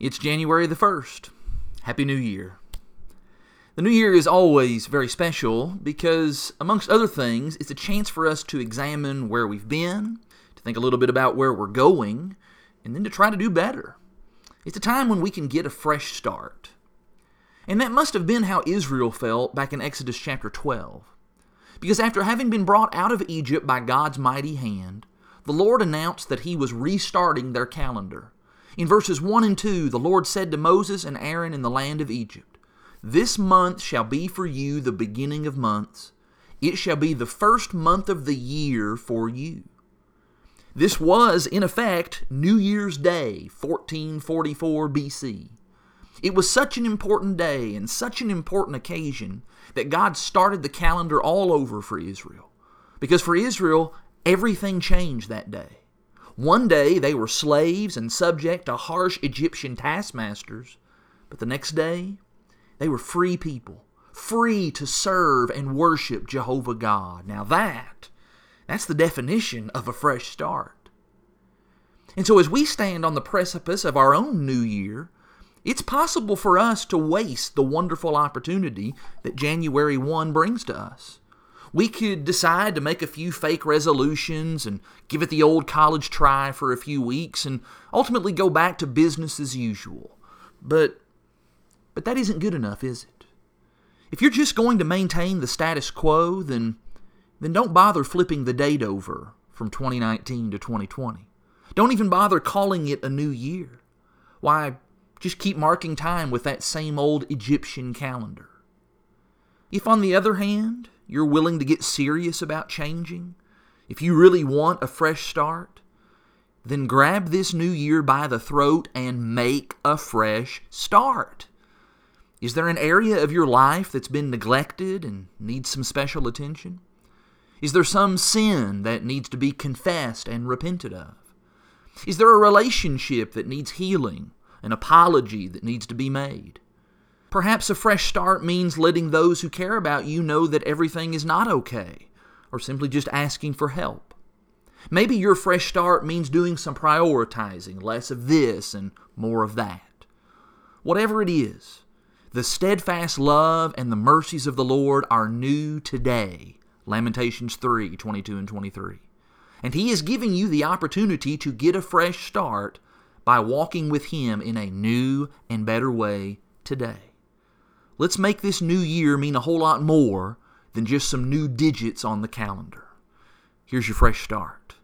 It's January the 1st. Happy New Year. The New Year is always very special because, amongst other things, it's a chance for us to examine where we've been, to think a little bit about where we're going, and then to try to do better. It's a time when we can get a fresh start. And that must have been how Israel felt back in Exodus chapter 12. Because after having been brought out of Egypt by God's mighty hand, the Lord announced that He was restarting their calendar. In verses 1 and 2, the Lord said to Moses and Aaron in the land of Egypt, This month shall be for you the beginning of months. It shall be the first month of the year for you. This was, in effect, New Year's Day, 1444 BC. It was such an important day and such an important occasion that God started the calendar all over for Israel. Because for Israel, everything changed that day. One day they were slaves and subject to harsh Egyptian taskmasters, but the next day they were free people, free to serve and worship Jehovah God. Now that, that's the definition of a fresh start. And so as we stand on the precipice of our own new year, it's possible for us to waste the wonderful opportunity that January 1 brings to us. We could decide to make a few fake resolutions and give it the old college try for a few weeks and ultimately go back to business as usual. But but that isn't good enough, is it? If you're just going to maintain the status quo, then then don't bother flipping the date over from 2019 to 2020. Don't even bother calling it a new year. Why, just keep marking time with that same old Egyptian calendar. If, on the other hand, you're willing to get serious about changing, if you really want a fresh start, then grab this new year by the throat and make a fresh start. Is there an area of your life that's been neglected and needs some special attention? Is there some sin that needs to be confessed and repented of? Is there a relationship that needs healing, an apology that needs to be made? Perhaps a fresh start means letting those who care about you know that everything is not okay, or simply just asking for help. Maybe your fresh start means doing some prioritizing, less of this and more of that. Whatever it is, the steadfast love and the mercies of the Lord are new today. Lamentations 3 22 and 23. And He is giving you the opportunity to get a fresh start by walking with Him in a new and better way today. Let's make this new year mean a whole lot more than just some new digits on the calendar. Here's your fresh start.